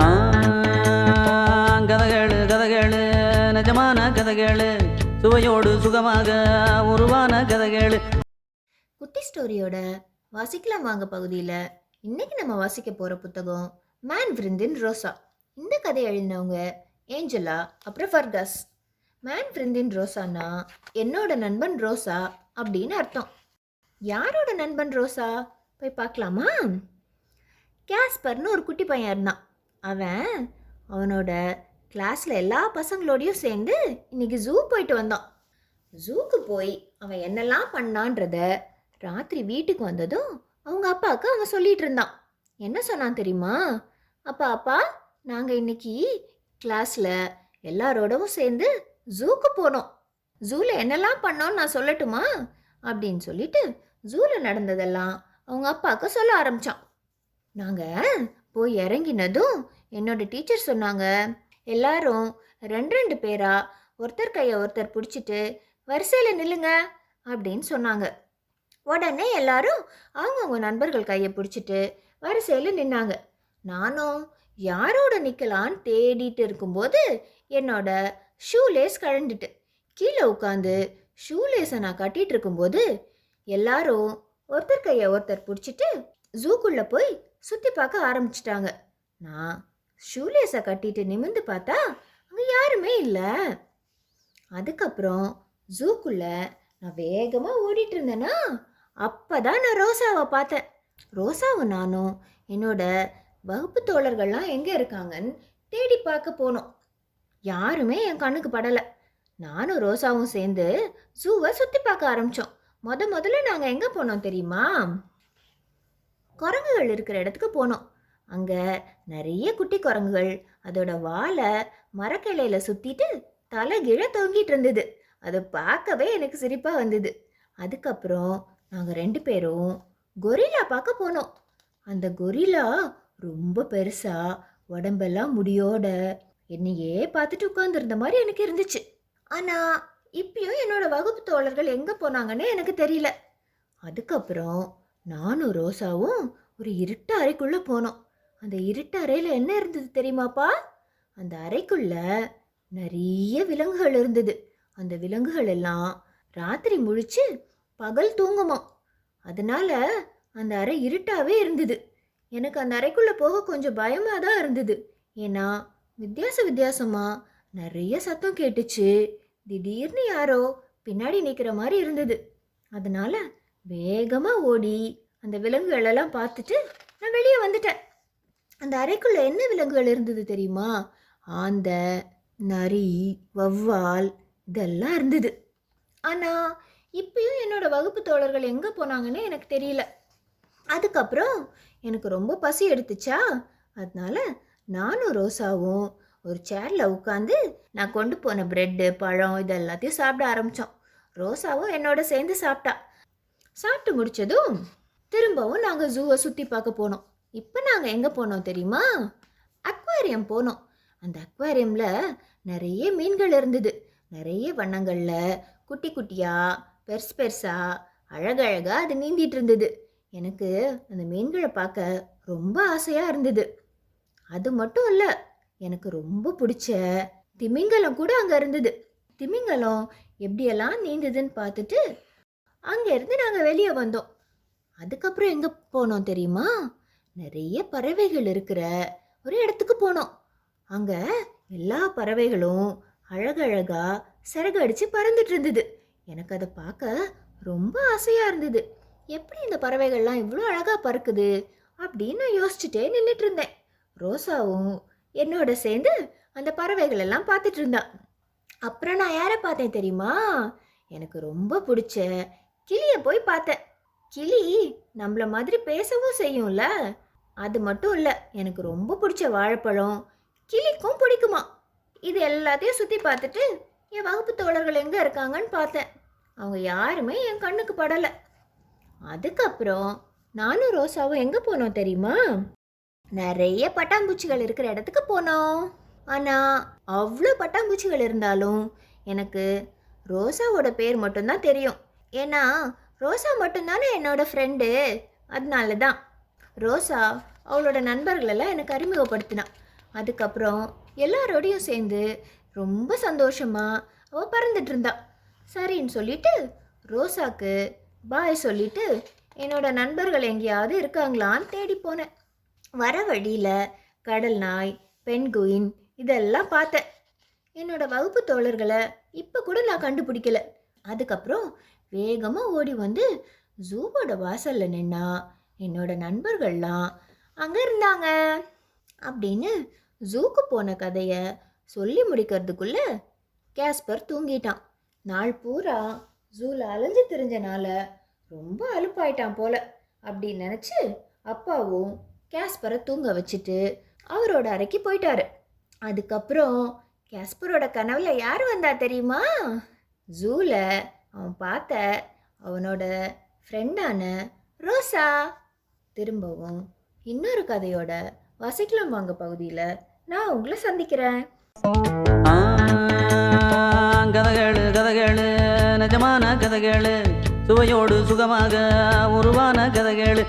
ஆ, கதகளு கதகளு நிஜமான கதகளு சுவையோடு சுகமாக உருவான கதகளு. குட்டி ஸ்டோரியோட வாசிக்கலாம் வாங்க பகுதியில். இன்னைக்கு நம்ம வாசிக்க போகிற புத்தகம் மேன் விருந்தின் ரோசா. இந்த கதை எழுதினவங்க ஏஞ்சலா அப்புறம் ஃபர்கஸ். மேன் விருந்தின் ரோசானா என்னோட நண்பன் ரோசா அப்படின்னு அர்த்தம். யாரோட நண்பன் ரோசா? போய் பார்க்கலாமா? கேஸ்பர்னு ஒரு குட்டி பையன் இருந்தான். அவன் அவனோட கிளாஸில் எல்லா பசங்களோடையும் சேர்ந்து இன்னைக்கு ஜூ போயிட்டு வந்தான். ஜூக்கு போய் அவன் என்னெல்லாம் பண்ணான்றத ராத்திரி வீட்டுக்கு வந்ததும் அவங்க அப்பாவுக்கு அவன் சொல்லிட்டு இருந்தான். என்ன சொன்னான் தெரியுமா? அப்பா அப்பா நாங்கள் இன்னைக்கு கிளாஸில் எல்லாரோடவும் சேர்ந்து ஜூக்கு போனோம். ஜூவில் என்னெல்லாம் பண்ணோன்னு நான் சொல்லட்டுமா? அப்படின்னு சொல்லிட்டு ஜூவில் நடந்ததெல்லாம் அவங்க அப்பாவுக்கு சொல்ல ஆரம்பித்தான் நாங்கள் போய் இறங்கினதும் என்னோட டீச்சர் சொன்னாங்க எல்லாரும் ரெண்டு ரெண்டு பேரா ஒருத்தர் கையை ஒருத்தர் பிடிச்சிட்டு வரிசையில் நில்லுங்க அப்படின்னு சொன்னாங்க. உடனே எல்லாரும் அவங்கவுங்க நண்பர்கள் கையை பிடிச்சிட்டு வரிசையில் நின்னாங்க. நானும் யாரோட நிற்கலான்னு தேடிட்டு இருக்கும்போது என்னோட ஷூலேஸ் கழண்டுட்டு கீழே உட்காந்து ஷூலேஸை நான் கட்டிகிட்டு இருக்கும்போது எல்லாரும் ஒருத்தர் கையை ஒருத்தர் பிடிச்சிட்டு ஜூக்குள்ளே போய் சுற்றி பார்க்க ஆரம்பிச்சிட்டாங்க. நான் ஷூலேஸை கட்டிட்டு நிமிர்ந்து பார்த்தா அங்கே யாருமே இல்லை. அதுக்கப்புறம் ஜூக்குள்ள நான் வேகமாக ஓடிட்டு அப்போ தான் நான் ரோசாவை பார்த்தேன். ரோசாவும் நானும் என்னோட வகுப்பு தோழர்கள்லாம் எங்கே இருக்காங்கன்னு தேடி பார்க்க போனோம். யாருமே என் கண்ணுக்கு படலை. நானும் ரோசாவும் சேர்ந்து ஜூவை சுற்றி பார்க்க ஆரம்பித்தோம் முத முதல்ல நாங்கள் எங்கே போனோம் தெரியுமா? குரங்குகள் இருக்கிற இடத்துக்கு போனோம். அங்கே நிறைய குட்டி குரங்குகள் அதோட வாழை மரக்கிளையில சுற்றிட்டு தலைகீழ தொங்கிட்டு இருந்தது. அதை பார்க்கவே எனக்கு சிரிப்பாக வந்தது. அதுக்கப்புறம் நாங்கள் ரெண்டு பேரும் கொரில்லா பார்க்க போனோம். அந்த கொரில்லா ரொம்ப பெருசா உடம்பெல்லாம் முடியோட என்னையே பார்த்துட்டு உட்காந்துருந்த மாதிரி எனக்கு இருந்துச்சு. ஆனால் இப்பயும் என்னோட வகுப்பு தோழர்கள் எங்கே போனாங்கன்னு எனக்கு தெரியல. அதுக்கப்புறம் நானும் ரோசாவும் ஒரு இருட்டு அறைக்குள்ளே போனோம். அந்த இருட்டு அறையில் என்ன இருந்தது தெரியுமாப்பா? அந்த அறைக்குள்ள நிறைய விலங்குகள் இருந்தது. அந்த விலங்குகள் எல்லாம் ராத்திரி முழிச்சு பகல் தூங்குமா அதனால அந்த அறை இருட்டாகவே இருந்தது. எனக்கு அந்த அறைக்குள்ளே போக கொஞ்சம் பயமாக தான் இருந்தது. ஏன்னா வித்தியாச வித்தியாசமாக நிறைய சத்தம் கேட்டுச்சு. திடீர்னு யாரோ பின்னாடி நிற்கிற மாதிரி இருந்தது. அதனால வேகமாக ஓடி அந்த விலங்குகளெல்லாம் பார்த்துட்டு நான் வெளியே வந்துட்டேன். அந்த அறைக்குள்ளே என்ன விலங்குகள் இருந்தது தெரியுமா? ஆந்த நரி வவ்வால் இதெல்லாம் இருந்தது. ஆனால் இப்பயும் என்னோட வகுப்பு தோழர்கள் எங்கே போனாங்கன்னு எனக்கு தெரியல. அதுக்கப்புறம் எனக்கு ரொம்ப பசி எடுத்துச்சா? அதனால நானும் ரோசாவும் ஒரு சேரில் உட்காந்து நான் கொண்டு போன ப்ரெட்டு பழம் இது எல்லாத்தையும் சாப்பிட ஆரம்பித்தோம் ரோசாவும் என்னோட சேர்ந்து சாப்பிட்டா. சாப்பிட்டு முடிச்சதும் திரும்பவும் நாங்கள் ஜூவை சுற்றி பார்க்க போனோம். இப்போ நாங்கள் எங்கே போனோம் தெரியுமா? அக்வாரியம் போனோம். அந்த அக்வாரியமில் நிறைய மீன்கள் இருந்தது. நிறைய வண்ணங்களில் குட்டி குட்டியாக பெருசு பெருசாக அழகழகாக அது நீந்திட்டு இருந்தது. எனக்கு அந்த மீன்களை பார்க்க ரொம்ப ஆசையாக இருந்தது. அது மட்டும் இல்லை எனக்கு ரொம்ப பிடிச்ச திமிங்கலம் கூட அங்கே இருந்தது. திமிங்கலம் எப்படியெல்லாம் நீந்துதுன்னு பார்த்துட்டு அங்கேருந்து நாங்கள் வெளியே வந்தோம். அதுக்கப்புறம் எங்கே போனோம் தெரியுமா? நிறைய பறவைகள் இருக்கிற ஒரு இடத்துக்கு போனோம். அங்கே எல்லா பறவைகளும் அழகழகா சிறகு அடித்து பறந்துட்டு இருந்தது. எனக்கு அதை பார்க்க ரொம்ப ஆசையாக இருந்தது. எப்படி இந்த பறவைகள்லாம் இவ்வளோ அழகாக பறக்குது அப்படின்னு நான் யோசிச்சுட்டே நின்றுட்டு இருந்தேன். ரோசாவும் என்னோட சேர்ந்து அந்த பறவைகள் எல்லாம் பார்த்துட்டு இருந்தா. அப்புறம் நான் யாரை பார்த்தேன் தெரியுமா? எனக்கு ரொம்ப பிடிச்ச கிளியை போய் பார்த்தேன். கிளி நம்மள மாதிரி பேசவும் செய்யும்ல? அது மட்டும் இல்லை எனக்கு ரொம்ப பிடிச்ச வாழைப்பழம். கிளிக்கும் பிடிக்குமா? இது எல்லாத்தையும் சுற்றி பார்த்துட்டு என் வகுப்பு தோழர்கள் எங்கே இருக்காங்கன்னு பார்த்தேன். அவங்க யாருமே என் கண்ணுக்கு படலை. அதுக்கப்புறம் நானும் ரோசாவும் எங்கே போனோம் தெரியுமா? நிறைய பட்டாம்பூச்சிகள் இருக்கிற இடத்துக்கு போனோம். ஆனால் அவ்வளோ பட்டாம்பூச்சிகள் இருந்தாலும் எனக்கு ரோசாவோட பேர் மட்டும்தான் தெரியும். ஏன்னா ரோசா மட்டும்தானே என்னோட ஃப்ரெண்டு அதனால தான் ரோசா அவளோட நண்பர்களெல்லாம் எனக்கு அறிமுகப்படுத்தினான் அதுக்கப்புறம் எல்லாரோடையும் சேர்ந்து ரொம்ப சந்தோஷமாக அவள் பறந்துட்டு இருந்தாள் சரின்னு சொல்லிட்டு ரோசாக்கு பாய் சொல்லிட்டு என்னோட நண்பர்கள் எங்கேயாவது இருக்காங்களான்னு தேடி போனேன். வர வழியில் கடல் நாய் பெண்குயின் இதெல்லாம் பார்த்தேன். என்னோட வகுப்பு தோழர்களை இப்போ கூட நான் கண்டுபிடிக்கல. அதுக்கப்புறம் வேகமாக ஓடி வந்து ஜூவோட வாசலில் நின்னா என்னோட நண்பர்கள்லாம் அங்கே இருந்தாங்க அப்படின்னு ஜூக்கு போன கதையை சொல்லி முடிக்கிறதுக்குள்ளே கேஸ்பர் தூங்கிட்டான். நாள் பூரா ஜூவில் அலைஞ்சு திரிஞ்சனால ரொம்ப அலுப்பாயிட்டான் போல அப்படின்னு நினச்சி அப்பாவும் கேஸ்பரை தூங்க வச்சுட்டு அவரோட அறைக்கு போயிட்டாரு. அதுக்கப்புறம் கேஸ்பரோட கனவில் யார் வந்தா தெரியுமா? ஜூவில் அவன் பார்த்த அவனோட ஃப்ரெண்டான ரோசா திரும்பவும் இன்னொரு கதையோட வசிக்கலாம் வாங்க பகுதியில் நான் உங்களை சந்திக்கிறேன். கதகேளு கதகேளு நிஜமான கதகேளு. சுவையோடு சுகமாக உருவான கதகேளு.